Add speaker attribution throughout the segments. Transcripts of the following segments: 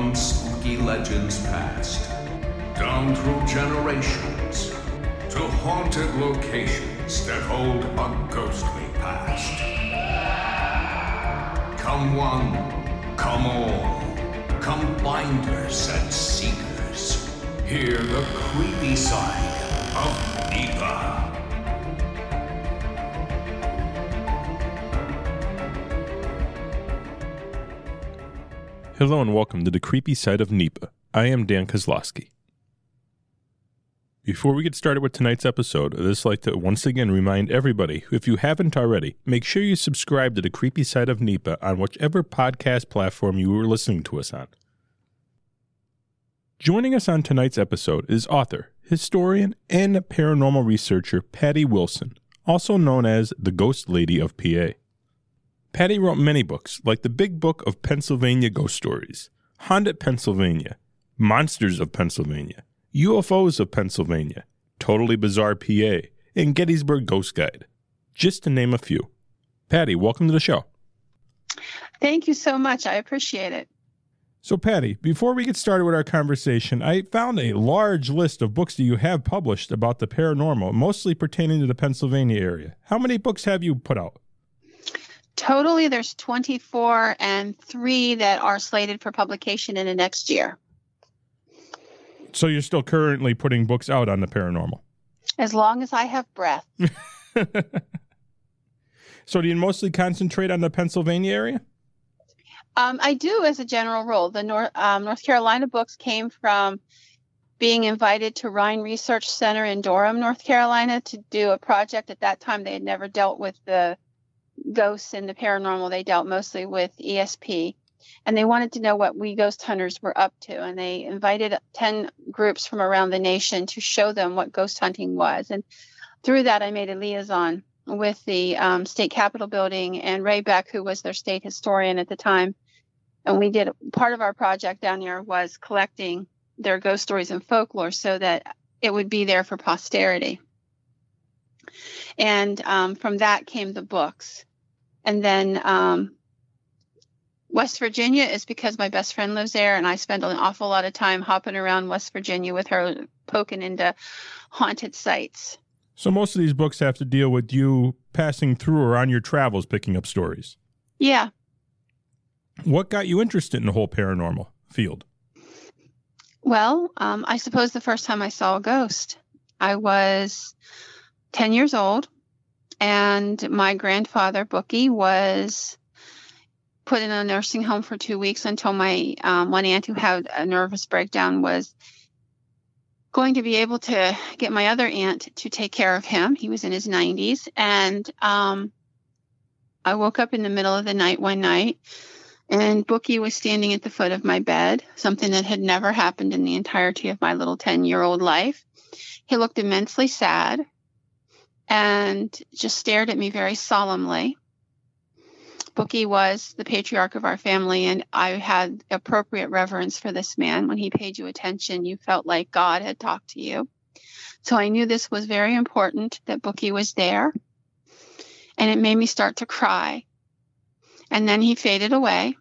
Speaker 1: From spooky legends past, down through generations, to haunted locations that hold a ghostly past. Come one, come all, come finders and seekers. Hear the creepy side of NEPA.
Speaker 2: Hello and welcome to the creepy side of NEPA. I am Dan Kozlowski. Before we get started with tonight's episode, I'd just like to once again remind everybody, if you haven't already, make sure you subscribe to the creepy side of NEPA on whichever podcast platform you are listening to us on. Joining us on tonight's episode is author, historian, and paranormal researcher Patty Wilson, also known as the Ghost Lady of PA. Patty wrote many books, like The Big Book of Pennsylvania Ghost Stories, Haunted Pennsylvania, Monsters of Pennsylvania, UFOs of Pennsylvania, Totally Bizarre PA, and Gettysburg Ghost Guide, just to name a few. Patty, welcome to the show.
Speaker 3: Thank you so much. I appreciate it.
Speaker 2: So, Patty, before we get started with our conversation, I found a large list of books that you have published about the paranormal, mostly pertaining to the Pennsylvania area. How many books have you put out?
Speaker 3: Totally, there's 24 and three that are slated for publication in the next year.
Speaker 2: So you're still currently putting books out on the paranormal?
Speaker 3: As long as I have breath.
Speaker 2: so do you mostly concentrate on the Pennsylvania area?
Speaker 3: Um, I do as a general rule. The North, um, North Carolina books came from being invited to Rhine Research Center in Durham, North Carolina, to do a project. At that time, they had never dealt with the ghosts and the paranormal. They dealt mostly with ESP. And they wanted to know what we ghost hunters were up to. And they invited 10 groups from around the nation to show them what ghost hunting was. And through that, I made a liaison with the um, state capitol building and Ray Beck, who was their state historian at the time. And we did part of our project down there was collecting their ghost stories and folklore so that it would be there for posterity. And um, from that came the books. And then um, West Virginia is because my best friend lives there, and I spend an awful lot of time hopping around West Virginia with her, poking into haunted sites.
Speaker 2: So most of these books have to deal with you passing through or on your travels picking up stories.
Speaker 3: Yeah.
Speaker 2: What got you interested in the whole paranormal field?
Speaker 3: Well, um, I suppose the first time I saw a ghost, I was 10 years old, and my grandfather, Bookie, was put in a nursing home for two weeks until my um, one aunt who had a nervous breakdown was going to be able to get my other aunt to take care of him. He was in his 90s. And um, I woke up in the middle of the night one night and Bookie was standing at the foot of my bed, something that had never happened in the entirety of my little 10 year old life. He looked immensely sad and just stared at me very solemnly. Bookie was the patriarch of our family, and I had appropriate reverence for this man. When he paid you attention, you felt like God had talked to you. So I knew this was very important that Bookie was there, and it made me start to cry. And then he faded away,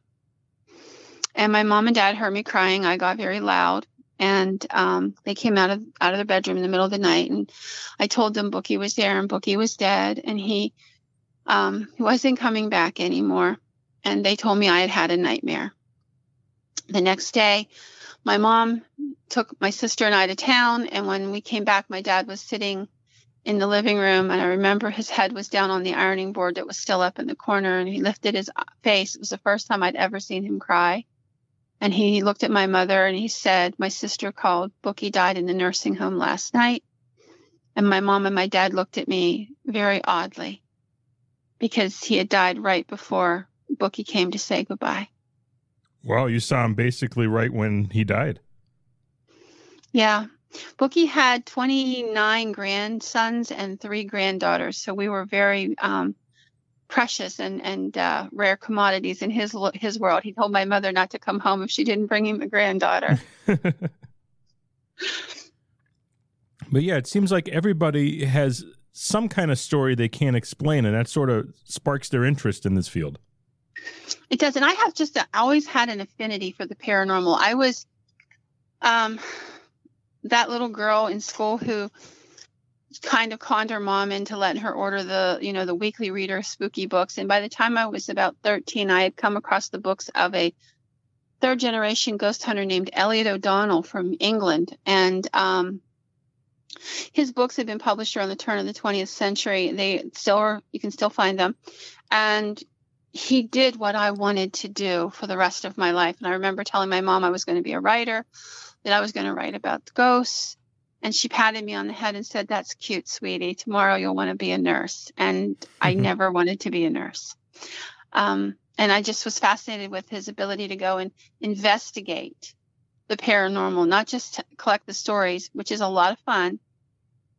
Speaker 3: and my mom and dad heard me crying. I got very loud, and um, they came out of out of their bedroom in the middle of the night, and I told them Bookie was there and Bookie was dead, and he um, he wasn't coming back anymore. And they told me I had had a nightmare. The next day, my mom took my sister and I to town. And when we came back, my dad was sitting in the living room. And I remember his head was down on the ironing board that was still up in the corner. And he lifted his face. It was the first time I'd ever seen him cry. And he looked at my mother and he said, My sister called. Bookie died in the nursing home last night. And my mom and my dad looked at me very oddly because he had died right before Bookie came to say goodbye.
Speaker 2: Well, you saw him basically right when he died.
Speaker 3: Yeah. Bookie had 29 grandsons and three granddaughters. So we were very um, precious and, and uh, rare commodities in his, his world. He told my mother not to come home if she didn't bring him a granddaughter.
Speaker 2: but yeah, it seems like everybody has some kind of story they can't explain, and that sort of sparks their interest in this field.
Speaker 3: It does, and I have just a, always had an affinity for the paranormal. I was, um, that little girl in school who kind of conned her mom into letting her order the, you know, the weekly reader spooky books. And by the time I was about 13, I had come across the books of a third generation ghost hunter named Elliott O'Donnell from England. And um, his books had been published around the turn of the 20th century. They still are, you can still find them. And he did what I wanted to do for the rest of my life. And I remember telling my mom I was going to be a writer, that I was going to write about ghosts. And she patted me on the head and said, That's cute, sweetie. Tomorrow you'll want to be a nurse. And mm-hmm. I never wanted to be a nurse. Um, and I just was fascinated with his ability to go and investigate the paranormal, not just collect the stories, which is a lot of fun,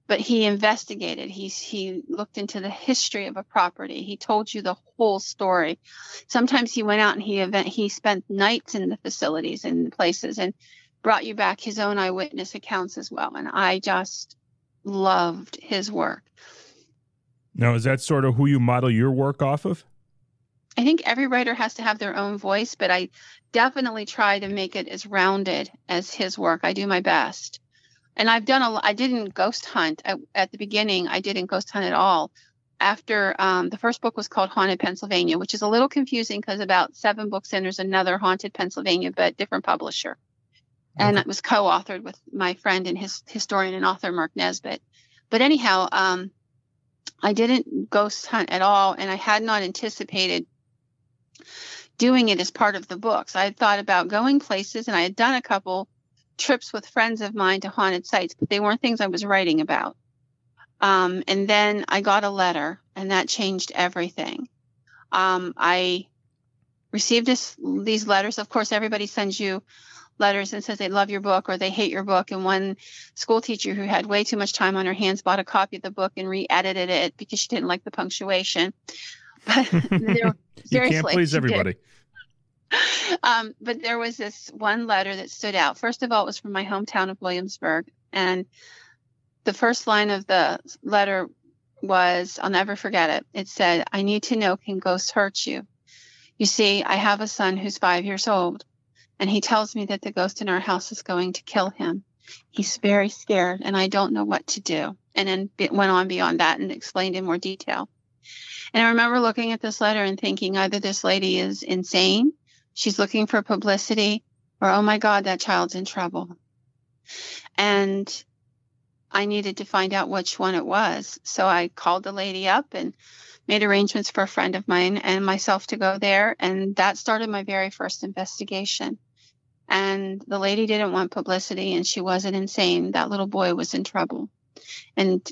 Speaker 3: but he investigated. He he looked into the history of a property. He told you the whole story. Sometimes he went out and he event he spent nights in the facilities and places and brought you back his own eyewitness accounts as well. And I just loved his work.
Speaker 2: Now, is that sort of who you model your work off of?
Speaker 3: I think every writer has to have their own voice, but I definitely try to make it as rounded as his work. I do my best and I've done a. I didn't ghost hunt at, at the beginning. I didn't ghost hunt at all. After um, the first book was called Haunted Pennsylvania, which is a little confusing because about seven books in there's another Haunted Pennsylvania, but different publisher. And it was co-authored with my friend and his historian and author Mark Nesbitt. But anyhow, um, I didn't ghost hunt at all, and I had not anticipated doing it as part of the books. I had thought about going places, and I had done a couple trips with friends of mine to haunted sites, but they weren't things I was writing about. Um, and then I got a letter, and that changed everything. Um, I received this, these letters. Of course, everybody sends you letters and says they love your book or they hate your book. And one school teacher who had way too much time on her hands bought a copy of the book and re-edited it because she didn't like the punctuation. But
Speaker 2: you can't please everybody.
Speaker 3: Um, but there was this one letter that stood out. First of all, it was from my hometown of Williamsburg. And the first line of the letter was I'll never forget it. It said, I need to know can ghosts hurt you? You see, I have a son who's five years old, and he tells me that the ghost in our house is going to kill him. He's very scared, and I don't know what to do. And then went on beyond that and explained in more detail. And I remember looking at this letter and thinking either this lady is insane she's looking for publicity, or oh my God, that child's in trouble. And I needed to find out which one it was. So I called the lady up and made arrangements for a friend of mine and myself to go there. And that started my very first investigation. And the lady didn't want publicity and she wasn't insane. That little boy was in trouble. And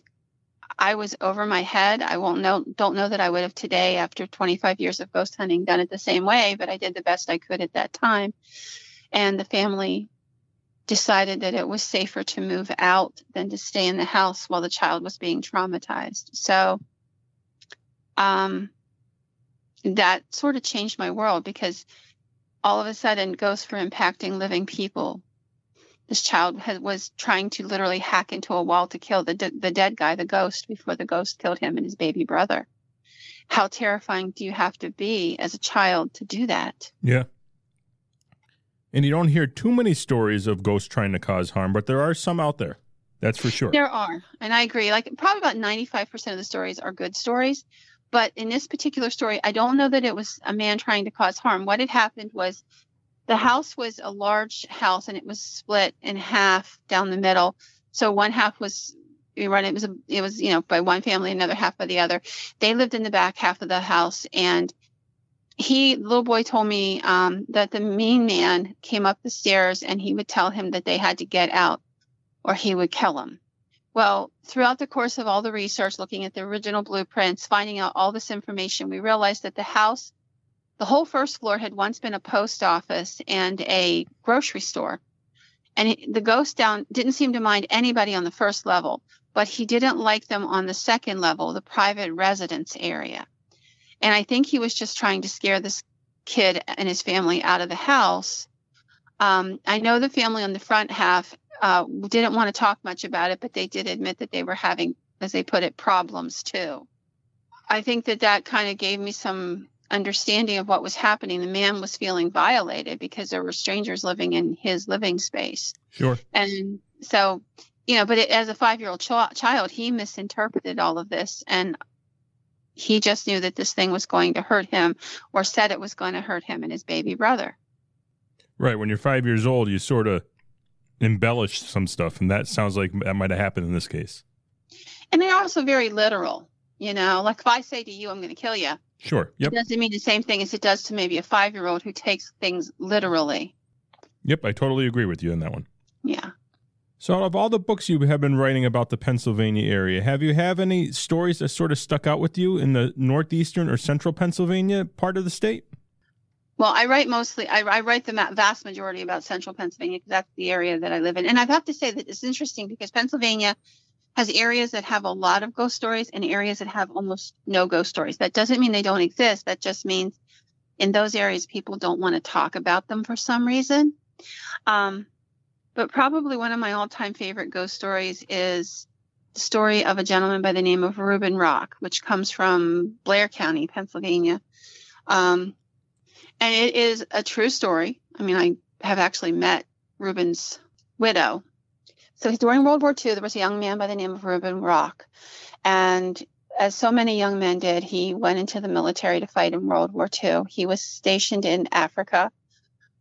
Speaker 3: I was over my head. I won't know, don't know that I would have today, after 25 years of ghost hunting, done it the same way, but I did the best I could at that time. And the family decided that it was safer to move out than to stay in the house while the child was being traumatized. So, um, that sort of changed my world because all of a sudden ghosts were impacting living people this child had, was trying to literally hack into a wall to kill the the dead guy, the ghost, before the ghost killed him and his baby brother. How terrifying do you have to be as a child to do that?
Speaker 2: Yeah. And you don't hear too many stories of ghosts trying to cause harm, but there are some out there. That's for sure.
Speaker 3: There are. And I agree. Like probably about 95% of the stories are good stories. But in this particular story, I don't know that it was a man trying to cause harm. What had happened was the house was a large house and it was split in half down the middle. So one half was run it was a, it was you know by one family, another half by the other. They lived in the back half of the house, and he little boy told me um, that the mean man came up the stairs and he would tell him that they had to get out or he would kill him. Well, throughout the course of all the research, looking at the original blueprints, finding out all this information, we realized that the house the whole first floor had once been a post office and a grocery store. And the ghost down didn't seem to mind anybody on the first level, but he didn't like them on the second level, the private residence area. And I think he was just trying to scare this kid and his family out of the house. Um, I know the family on the front half uh, didn't want to talk much about it, but they did admit that they were having, as they put it, problems too. I think that that kind of gave me some understanding of what was happening. The man was feeling violated because there were strangers living in his living space.
Speaker 2: Sure.
Speaker 3: And so, you know, but it, as a five year old ch- child, he misinterpreted all of this. And he just knew that this thing was going to hurt him or said it was going to hurt him and his baby brother.
Speaker 2: Right. When you're five years old, you sort of embellish some stuff. And that sounds like that might have happened in this case.
Speaker 3: And they're also very literal. You know, like if I say to you, I'm going to kill you,
Speaker 2: Sure. Yep.
Speaker 3: it doesn't mean the same thing as it does to maybe a five year old who takes things literally.
Speaker 2: Yep. I totally agree with you on that one.
Speaker 3: Yeah.
Speaker 2: So, out of all the books you have been writing about the Pennsylvania area, have you have any stories that sort of stuck out with you in the northeastern or central Pennsylvania part of the state?
Speaker 3: Well, I write mostly, I, I write the vast majority about central Pennsylvania because that's the area that I live in. And I have to say that it's interesting because Pennsylvania has areas that have a lot of ghost stories and areas that have almost no ghost stories. That doesn't mean they don't exist. That just means in those areas, people don't want to talk about them for some reason. Um, but probably one of my all time favorite ghost stories is the story of a gentleman by the name of Reuben Rock, which comes from Blair County, Pennsylvania. Um, and it is a true story. I mean, I have actually met Reuben's widow. So during World War II, there was a young man by the name of Reuben Rock. And as so many young men did, he went into the military to fight in World War II. He was stationed in Africa,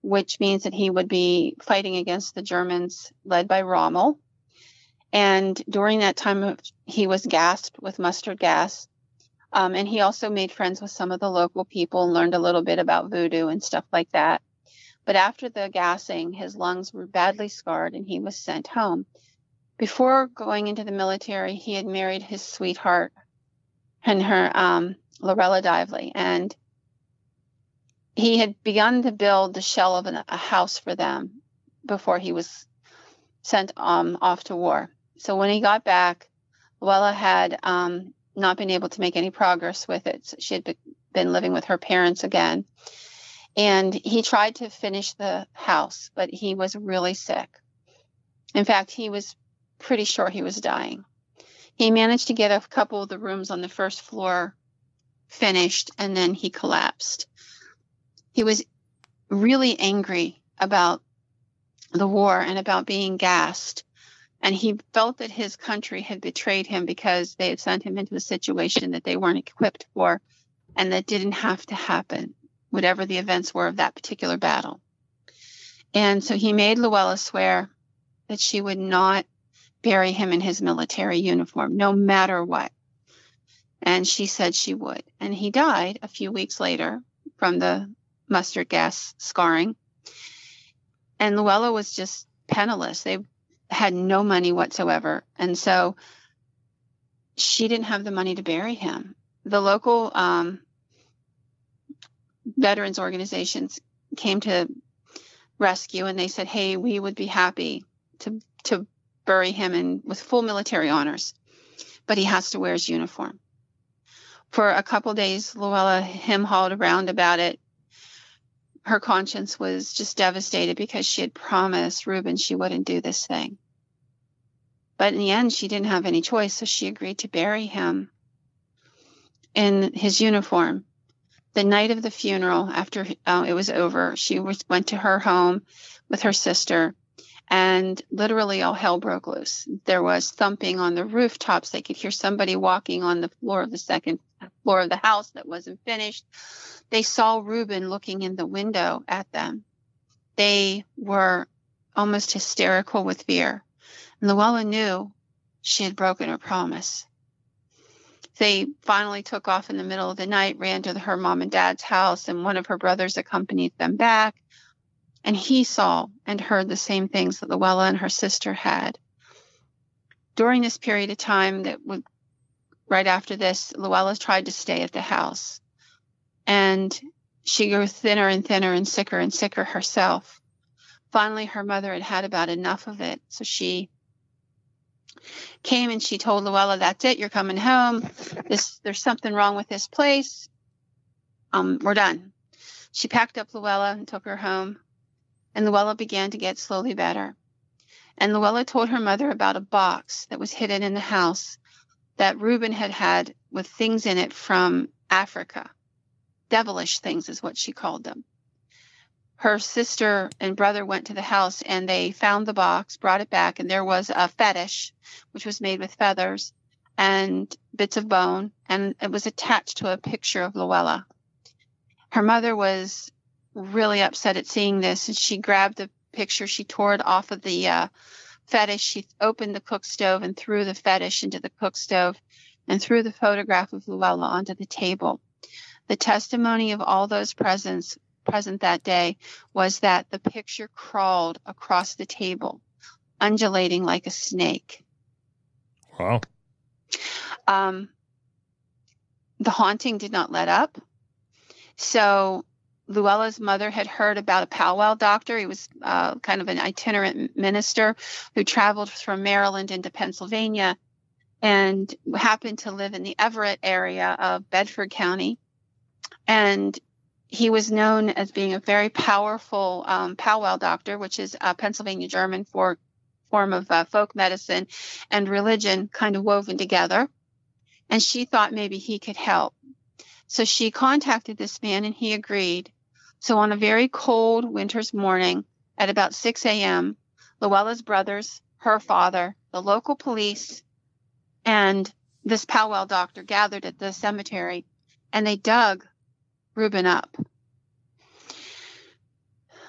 Speaker 3: which means that he would be fighting against the Germans led by Rommel. And during that time, he was gassed with mustard gas. Um, and he also made friends with some of the local people and learned a little bit about voodoo and stuff like that. But after the gassing, his lungs were badly scarred and he was sent home. Before going into the military, he had married his sweetheart and her, um, Luella Dively. And he had begun to build the shell of an, a house for them before he was sent um, off to war. So when he got back, Luella had um, not been able to make any progress with it. She had be- been living with her parents again. And he tried to finish the house, but he was really sick. In fact, he was pretty sure he was dying. He managed to get a couple of the rooms on the first floor finished, and then he collapsed. He was really angry about the war and about being gassed. And he felt that his country had betrayed him because they had sent him into a situation that they weren't equipped for and that didn't have to happen, whatever the events were of that particular battle. And so he made Luella swear that she would not bury him in his military uniform, no matter what. And she said she would. And he died a few weeks later from the mustard gas scarring. And Luella was just penniless. They had no money whatsoever. And so she didn't have the money to bury him. The local um, veterans organizations came to rescue and they said, hey, we would be happy to, to bury him in, with full military honors, but he has to wear his uniform. For a couple days, Luella him hauled around about it. Her conscience was just devastated because she had promised Reuben she wouldn't do this thing. But in the end, she didn't have any choice, so she agreed to bury him in his uniform. The night of the funeral, after uh, it was over, she was, went to her home with her sister, and literally all hell broke loose. There was thumping on the rooftops. They could hear somebody walking on the floor of the second floor of the house that wasn't finished. They saw Reuben looking in the window at them. They were almost hysterical with fear. And Luella knew she had broken her promise. They finally took off in the middle of the night, ran to her mom and dad's house, and one of her brothers accompanied them back. And he saw and heard the same things that Luella and her sister had. During this period of time that would right after this, Luella tried to stay at the house. And she grew thinner and thinner and sicker and sicker herself. Finally, her mother had had about enough of it. So she came and she told Luella, that's it. You're coming home. This, there's something wrong with this place. Um, we're done. She packed up Luella and took her home. And Luella began to get slowly better. And Luella told her mother about a box that was hidden in the house that Reuben had had with things in it from Africa. Devilish things, is what she called them. Her sister and brother went to the house and they found the box, brought it back, and there was a fetish, which was made with feathers and bits of bone, and it was attached to a picture of Luella. Her mother was really upset at seeing this, and she grabbed the picture, she tore it off of the uh, fetish, she opened the cook stove and threw the fetish into the cook stove and threw the photograph of Luella onto the table. The testimony of all those presents present that day was that the picture crawled across the table, undulating like a snake.
Speaker 2: Wow.
Speaker 3: Um, the haunting did not let up. So Luella's mother had heard about a powwow doctor. He was uh, kind of an itinerant minister who traveled from Maryland into Pennsylvania and happened to live in the Everett area of Bedford County. And he was known as being a very powerful um, powwow doctor, which is a Pennsylvania German for form of uh, folk medicine and religion kind of woven together. And she thought maybe he could help. So she contacted this man and he agreed. So on a very cold winter's morning at about 6 a.m., Luella's brothers, her father, the local police, and this powwow doctor gathered at the cemetery and they dug Reuben up.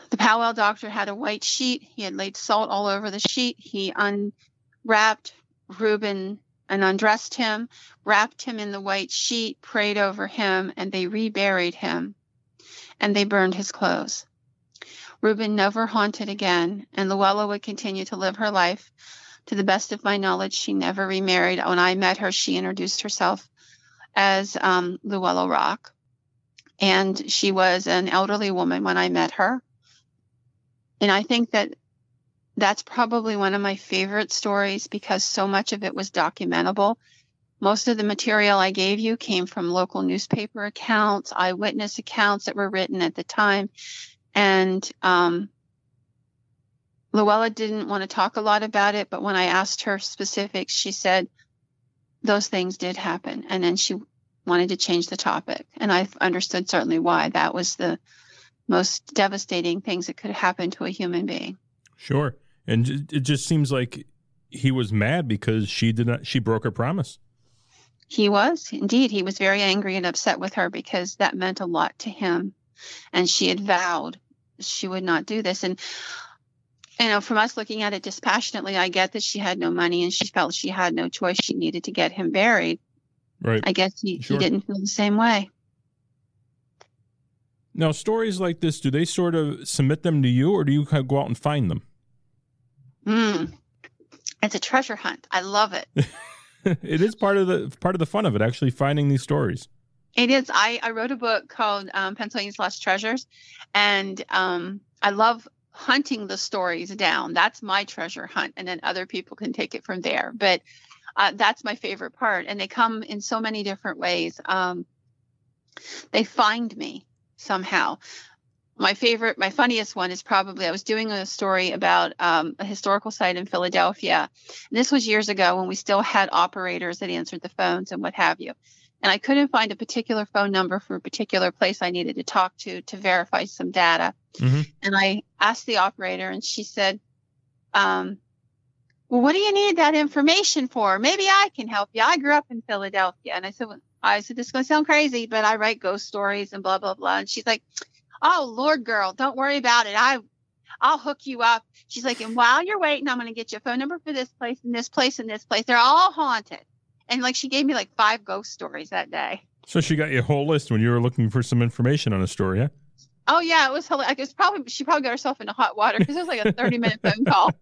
Speaker 3: The powwow doctor had a white sheet. He had laid salt all over the sheet. He unwrapped Reuben and undressed him, wrapped him in the white sheet, prayed over him, and they reburied him. And they burned his clothes. Reuben never haunted again, and Luella would continue to live her life. To the best of my knowledge, she never remarried. When I met her, she introduced herself as um, Luella Rock. And she was an elderly woman when I met her. And I think that that's probably one of my favorite stories because so much of it was documentable. Most of the material I gave you came from local newspaper accounts, eyewitness accounts that were written at the time. And um, Luella didn't want to talk a lot about it, but when I asked her specifics, she said those things did happen. And then she wanted to change the topic. And I understood certainly why. That was the most devastating things that could happen to a human being.
Speaker 2: Sure. And it just seems like he was mad because she did not she broke her promise.
Speaker 3: He was indeed. He was very angry and upset with her because that meant a lot to him. And she had vowed she would not do this. And you know, from us looking at it dispassionately, I get that she had no money and she felt she had no choice. She needed to get him buried.
Speaker 2: Right.
Speaker 3: I guess he, sure. he didn't feel the same way.
Speaker 2: Now, stories like this, do they sort of submit them to you or do you kind of go out and find them?
Speaker 3: Hmm. It's a treasure hunt. I love it.
Speaker 2: it is part of the part of the fun of it, actually finding these stories.
Speaker 3: It is. I, I wrote a book called um, Pennsylvania's Lost Treasures, and um, I love hunting the stories down. That's my treasure hunt, and then other people can take it from there. But uh, that's my favorite part, and they come in so many different ways. Um, they find me somehow. My favorite, my funniest one is probably I was doing a story about um, a historical site in Philadelphia. And this was years ago when we still had operators that answered the phones and what have you. And I couldn't find a particular phone number for a particular place I needed to talk to to verify some data. Mm-hmm. And I asked the operator, and she said, um, well, what do you need that information for? Maybe I can help you. I grew up in Philadelphia. And I said, well, I said, this is going to sound crazy, but I write ghost stories and blah, blah, blah. And she's like, oh, Lord, girl, don't worry about it. I, I'll hook you up. She's like, and while you're waiting, I'm going to get you a phone number for this place and this place and this place. They're all haunted. And like, she gave me like five ghost stories that day.
Speaker 2: So she got you a whole list when you were looking for some information on a story, yeah?
Speaker 3: Oh yeah, it was hilarious. It was probably she probably got herself into hot water because it was like a 30 minute phone call.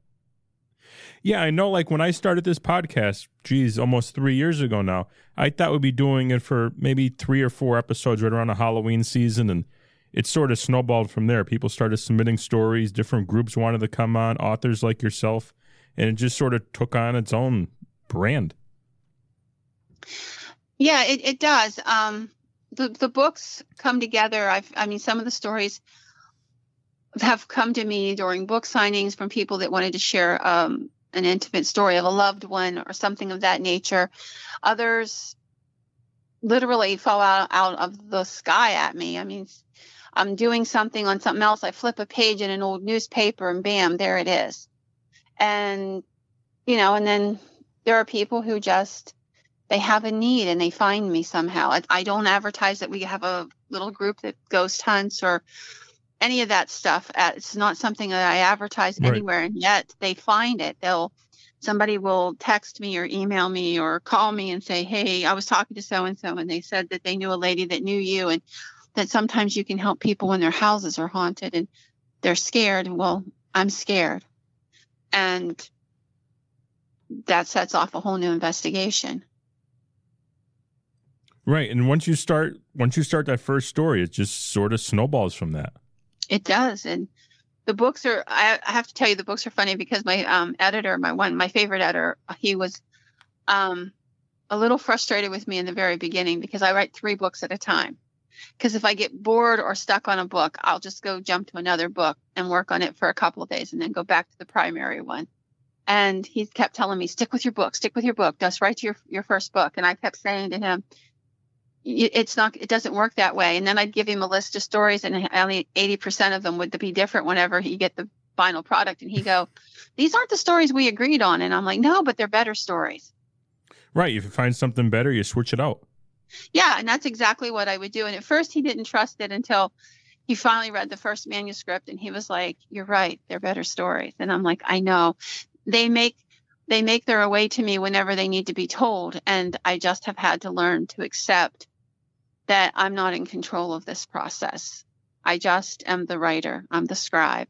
Speaker 2: Yeah, I know. Like when I started this podcast, geez, almost three years ago now, I thought we'd be doing it for maybe three or four episodes right around the Halloween season, and it sort of snowballed from there. People started submitting stories. Different groups wanted to come on, authors like yourself, and it just sort of took on its own brand.
Speaker 3: Yeah, it, it does. Um, the the books come together. I've, I mean, some of the stories have come to me during book signings from people that wanted to share um, an intimate story of a loved one or something of that nature. Others literally fall out, out of the sky at me. I mean, I'm doing something on something else. I flip a page in an old newspaper and bam, there it is. And, you know, and then there are people who just, they have a need and they find me somehow. I, I don't advertise that we have a little group that ghost hunts or any of that stuff. Uh, it's not something that I advertise right. anywhere. And yet they find it. They'll, somebody will text me or email me or call me and say, Hey, I was talking to so and so, and they said that they knew a lady that knew you, and that sometimes you can help people when their houses are haunted and they're scared. Well, I'm scared. And that sets off a whole new investigation.
Speaker 2: Right. And once you start once you start that first story, it just sort of snowballs from that.
Speaker 3: It does. And the books are I, I, have to tell you the books are funny because my um, editor my one my favorite editor he was um, a little frustrated with me in the very beginning because i write three books at a time because if i get bored or stuck on a book i'll just go jump to another book and work on it for a couple of days and then go back to the primary one and he kept telling me stick with your book stick with your book just write your, your first book and i kept saying to him it's not it doesn't work that way. And then i'd give him a list of stories and only 80% of them would be different whenever he get the final product. And he go these aren't the stories we agreed on. And i'm like no but they're better stories.
Speaker 2: Right. If you find something better you switch it out.
Speaker 3: Yeah. And that's exactly what i would do. And at first he didn't trust it until he finally read the first manuscript and he was like you're right. They're better stories. And i'm like i know. They make they make their way to me whenever they need to be told. And i just have had to learn to accept that I'm not in control of this process. I just am the writer, I'm the scribe.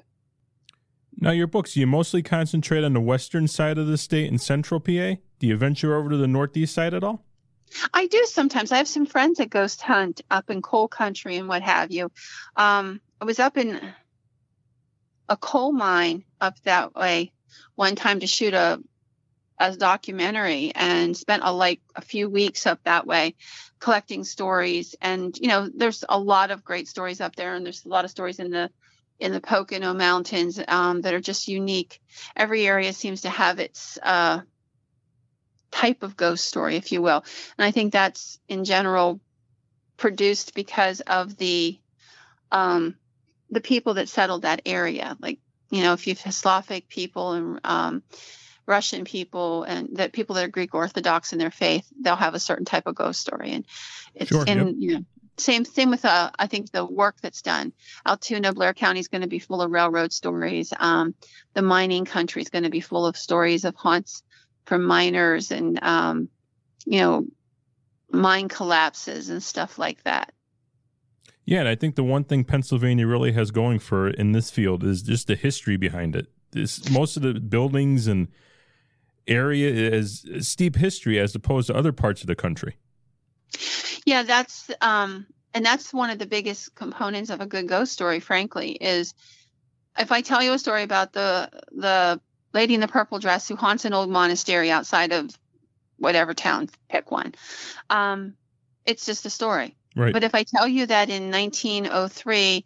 Speaker 2: Now, your books, you mostly concentrate on the western side of the state and central PA? Do you venture over to the northeast side at all?
Speaker 3: I do sometimes. I have some friends that ghost hunt up in coal country and what have you. Um, I was up in a coal mine up that way one time to shoot a a documentary and spent a, like a few weeks up that way collecting stories and you know there's a lot of great stories up there and there's a lot of stories in the in the Pocono Mountains um, that are just unique. Every area seems to have its uh, type of ghost story, if you will, and I think that's in general produced because of the um, the people that settled that area. Like you know, if you've Slavic people and um, Russian people and that people that are Greek Orthodox in their faith, they'll have a certain type of ghost story. And it's sure, and yep. you know, same same with uh, I think the work that's done. Altoona, Blair County is going to be full of railroad stories. Um, the mining country is going to be full of stories of haunts from miners and um, you know mine collapses and stuff like that.
Speaker 2: Yeah, and I think the one thing Pennsylvania really has going for in this field is just the history behind it. This most of the buildings and area is steep history as opposed to other parts of the country.
Speaker 3: Yeah, that's um, and that's one of the biggest components of a good ghost story. Frankly, is if I tell you a story about the the lady in the purple dress who haunts an old monastery outside of whatever town, pick one. Um, it's just a story.
Speaker 2: Right.
Speaker 3: But if I tell you that in 1903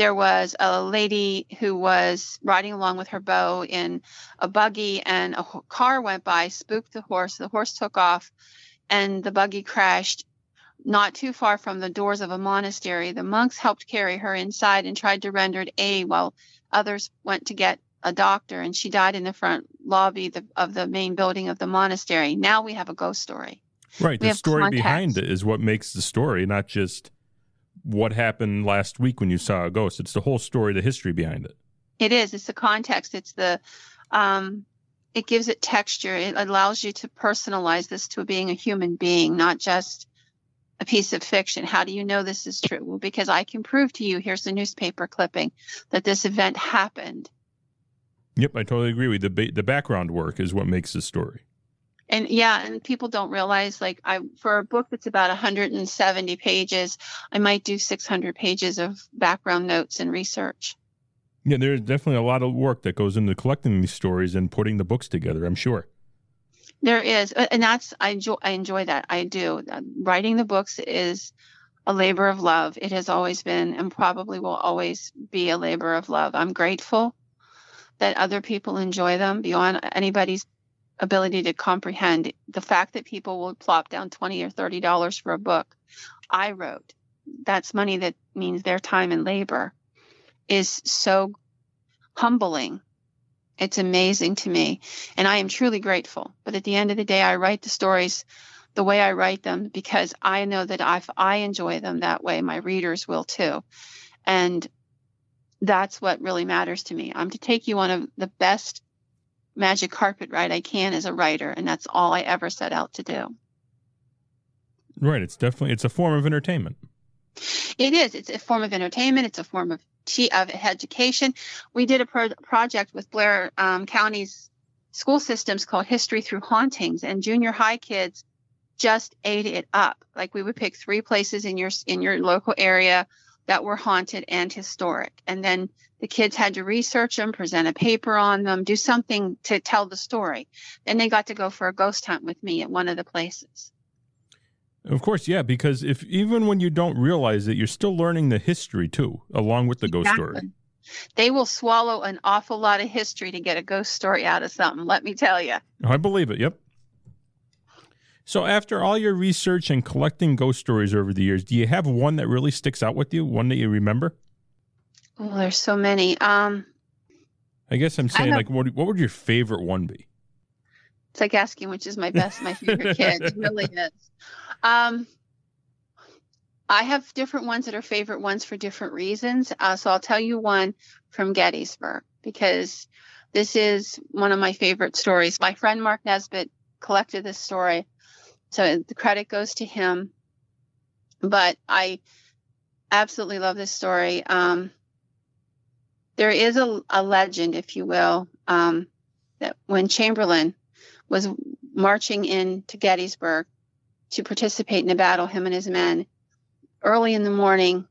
Speaker 3: there was a lady who was riding along with her beau in a buggy and a car went by spooked the horse the horse took off and the buggy crashed not too far from the doors of a monastery. The monks helped carry her inside and tried to render aid while others went to get a doctor and she died in the front lobby of the main building of the monastery. Now we have a ghost story.
Speaker 2: Right we the story context. behind it is what makes the story not just what happened last week when you saw a ghost. It's the whole story, the history behind it.
Speaker 3: It is. It's the context. It's the, um, it gives it texture. It allows you to personalize this to being a human being, not just a piece of fiction. How do you know this is true? Well, because I can prove to you, here's the newspaper clipping that this event happened.
Speaker 2: Yep, I totally agree with you. The, the background work is what makes the story
Speaker 3: and yeah and people don't realize like i for a book that's about 170 pages i might do 600 pages of background notes and research.
Speaker 2: Yeah there's definitely a lot of work that goes into collecting these stories and putting the books together i'm sure.
Speaker 3: There is and that's i enjoy i enjoy that i do. Uh, writing the books is a labor of love. It has always been and probably will always be a labor of love. I'm grateful that other people enjoy them beyond anybody's ability to comprehend the fact that people will plop down 20 or 30 dollars for a book I wrote. That's money that means their time and labor is so humbling. It's amazing to me. And I am truly grateful. But at the end of the day, I write the stories the way I write them because I know that if I enjoy them that way, my readers will too. And that's what really matters to me. I'm to take you on a, the best magic carpet ride I can as a writer, and that's all I ever set out to do.
Speaker 2: Right. It's definitely it's a form of entertainment.
Speaker 3: It is. It's a form of entertainment. It's a form of of education. We did a pro- project with Blair um, County's school systems called History Through Hauntings, and junior high kids just ate it up. Like we would pick three places in your in your local area that were haunted and historic, and then the kids had to research them, present a paper on them, do something to tell the story. And they got to go for a ghost hunt with me at one of the places.
Speaker 2: Of course, yeah, because if even when you don't realize it, you're still learning the history too, along with the exactly. ghost story.
Speaker 3: They will swallow an awful lot of history to get a ghost story out of something, let me tell you.
Speaker 2: I believe it, yep. So, after all your research and collecting ghost stories over the years, do you have one that really sticks out with you? One that you remember?
Speaker 3: Oh, there's so many. Um,
Speaker 2: I guess I'm saying, like, what, what would your favorite one be?
Speaker 3: It's like asking which is my best, my favorite kid. It really is. Um, I have different ones that are favorite ones for different reasons. Uh, so I'll tell you one from Gettysburg because this is one of my favorite stories. My friend Mark Nesbitt collected this story, so the credit goes to him. But I absolutely love this story. Um, there is a, a, legend, if you will, um, that when Chamberlain was marching into Gettysburg to participate in a battle, him and his men, early in the morning,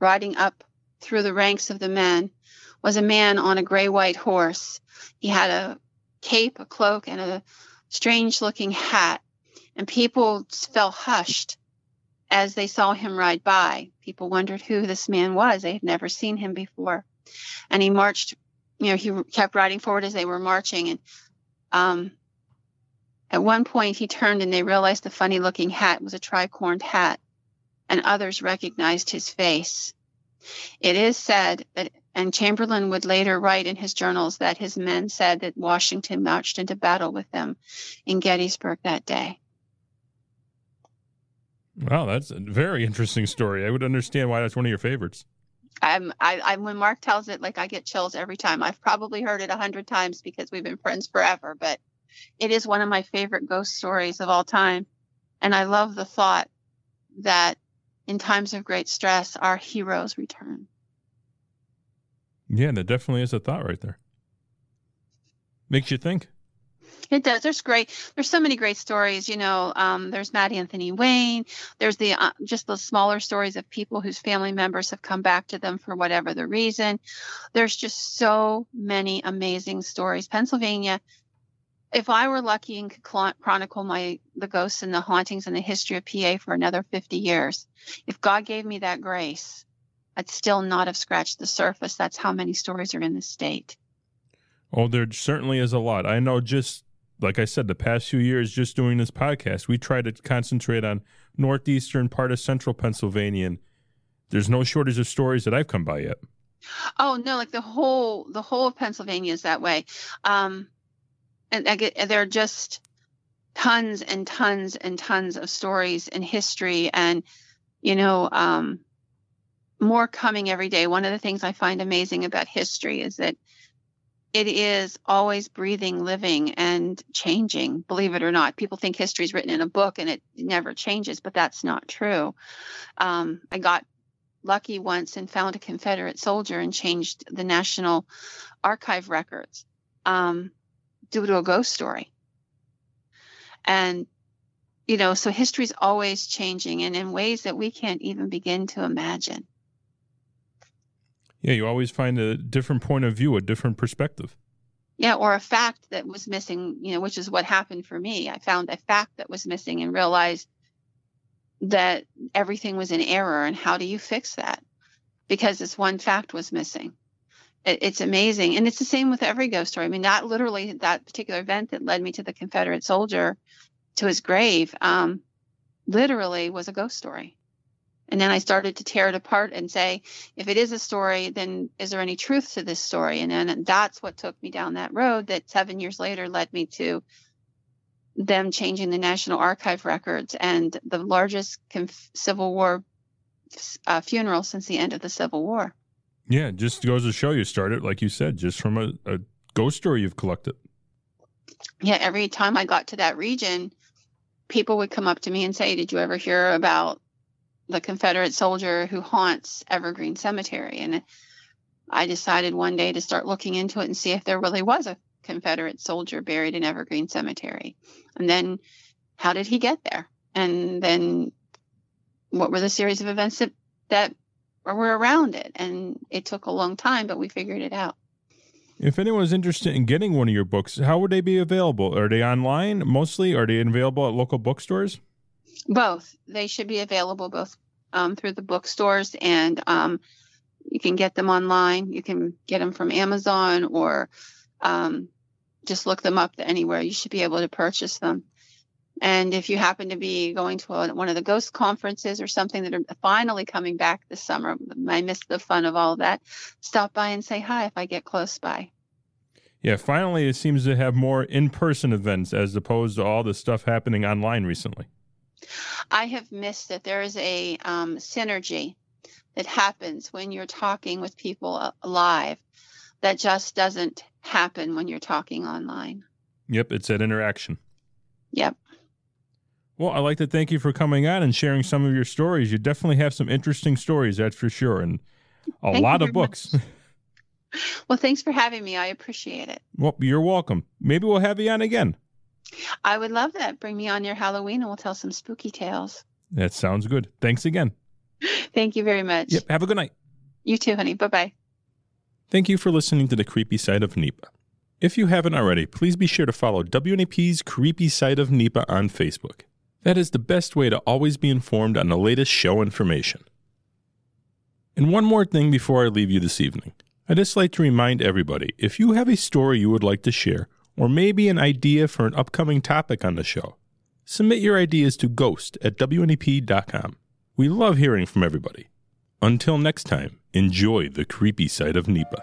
Speaker 3: riding up through the ranks of the men, was a man on a gray white horse. He had a cape, a cloak, and a strange looking hat. And people fell hushed as they saw him ride by. People wondered who this man was. They had never seen him before. And he marched, you know, he kept riding forward as they were marching. And um, at one point, he turned and they realized the funny looking hat was a tricorned hat, and others recognized his face. It is said that, and Chamberlain would later write in his journals that his men said that Washington marched into battle with them in Gettysburg that day.
Speaker 2: Wow, that's a very interesting story. I would understand why that's one of your favorites.
Speaker 3: I'm, I, I'm when Mark tells it, like I get chills every time. I've probably heard it a hundred times because we've been friends forever, but it is one of my favorite ghost stories of all time. And I love the thought that in times of great stress, our heroes return.
Speaker 2: Yeah, that definitely is a thought right there. Makes you think.
Speaker 3: It does. There's great. There's so many great stories. You know, um, there's Mad Anthony Wayne. There's the uh, just the smaller stories of people whose family members have come back to them for whatever the reason. There's just so many amazing stories. Pennsylvania if I were lucky and could chronicle my the ghosts and the hauntings and the history of PA for another 50 years, if God gave me that grace, I'd still not have scratched the surface. That's how many stories are in the state.
Speaker 2: Oh, there certainly is a lot. I know just like I said, the past few years, just doing this podcast, we try to concentrate on northeastern part of central Pennsylvania, and there's no shortage of stories that I've come by yet.
Speaker 3: Oh no, like the whole the whole of Pennsylvania is that way. Um, and I get, there are just tons and tons and tons of stories and history and you know um, more coming every day one of the things i find amazing about history is that it is always breathing living and changing believe it or not people think history is written in a book and it never changes but that's not true um, i got lucky once and found a confederate soldier and changed the national archive records um, due to a ghost story. And, you know, so history's always changing and in ways that we can't even begin to imagine.
Speaker 2: Yeah, you always find a different point of view, a different perspective.
Speaker 3: Yeah, or a fact that was missing, you know, which is what happened for me. I found a fact that was missing and realized that everything was in error. And how do you fix that? Because this one fact was missing it, it's amazing. And it's the same with every ghost story. I mean, not literally that particular event that led me to the Confederate soldier to his grave, um, literally was a ghost story. And then I started to tear it apart and say, if it is a story, then is there any truth to this story? And then that's what took me down that road that seven years later led me to them changing the National Archive records and the largest conf- Civil War uh, funeral since the end of the Civil War.
Speaker 2: Yeah, just goes to show you started, like you said, just from a, a ghost story you've collected.
Speaker 3: Yeah, every time I got to that region, people would come up to me and say, Did you ever hear about the Confederate soldier who haunts Evergreen Cemetery? And I decided one day to start looking into it and see if there really was a Confederate soldier buried in Evergreen Cemetery. And then how did he get there? And then what were the series of events that, that were around it? And it took a long time, but we figured it out.
Speaker 2: If anyone's interested in getting one of your books, how would they be available? Are they online mostly? Are they available at local bookstores?
Speaker 3: Both. They should be available both um, through the bookstores and um, you can get them online. You can get them from Amazon or um, just look them up anywhere. You should be able to purchase them. And if you happen to be going to a, one of the ghost conferences or something that are finally coming back this summer, I missed the fun of all of that. Stop by and say hi if I get close by.
Speaker 2: Yeah, finally, it seems to have more in person events as opposed to all the stuff happening online recently.
Speaker 3: I have missed that There is a um, synergy that happens when you're talking with people live that just doesn't happen when you're talking online.
Speaker 2: Yep, it's that interaction.
Speaker 3: Yep.
Speaker 2: Well, I'd like to thank you for coming on and sharing some of your stories. You definitely have some interesting stories, that's for sure, and a thank lot of books.
Speaker 3: well, thanks for having me. I appreciate it.
Speaker 2: Well, you're welcome. Maybe we'll have you on again.
Speaker 3: I would love that. Bring me on your Halloween and we'll tell some spooky tales.
Speaker 2: That sounds good. Thanks again.
Speaker 3: Thank you very much.
Speaker 2: Yep. Have a good night.
Speaker 3: You too, honey. Bye bye.
Speaker 2: Thank you for listening to the creepy side of NEPA. If you haven't already, please be sure to follow WNEP's Creepy Side of NEPA on Facebook. That is the best way to always be informed on the latest show information. And one more thing before I leave you this evening. I'd just like to remind everybody if you have a story you would like to share, or maybe an idea for an upcoming topic on the show, submit your ideas to ghost at WNEP.com. We love hearing from everybody. Until next time, enjoy the creepy side of NEPA.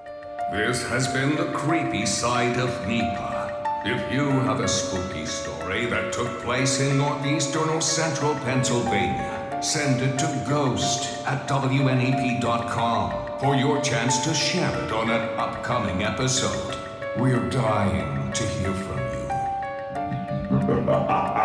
Speaker 1: This has been the creepy side of NEPA. If you have a spooky story that took place in northeastern or central Pennsylvania, send it to ghost at WNEP.com for your chance to share it on an upcoming episode. We are dying to hear from you.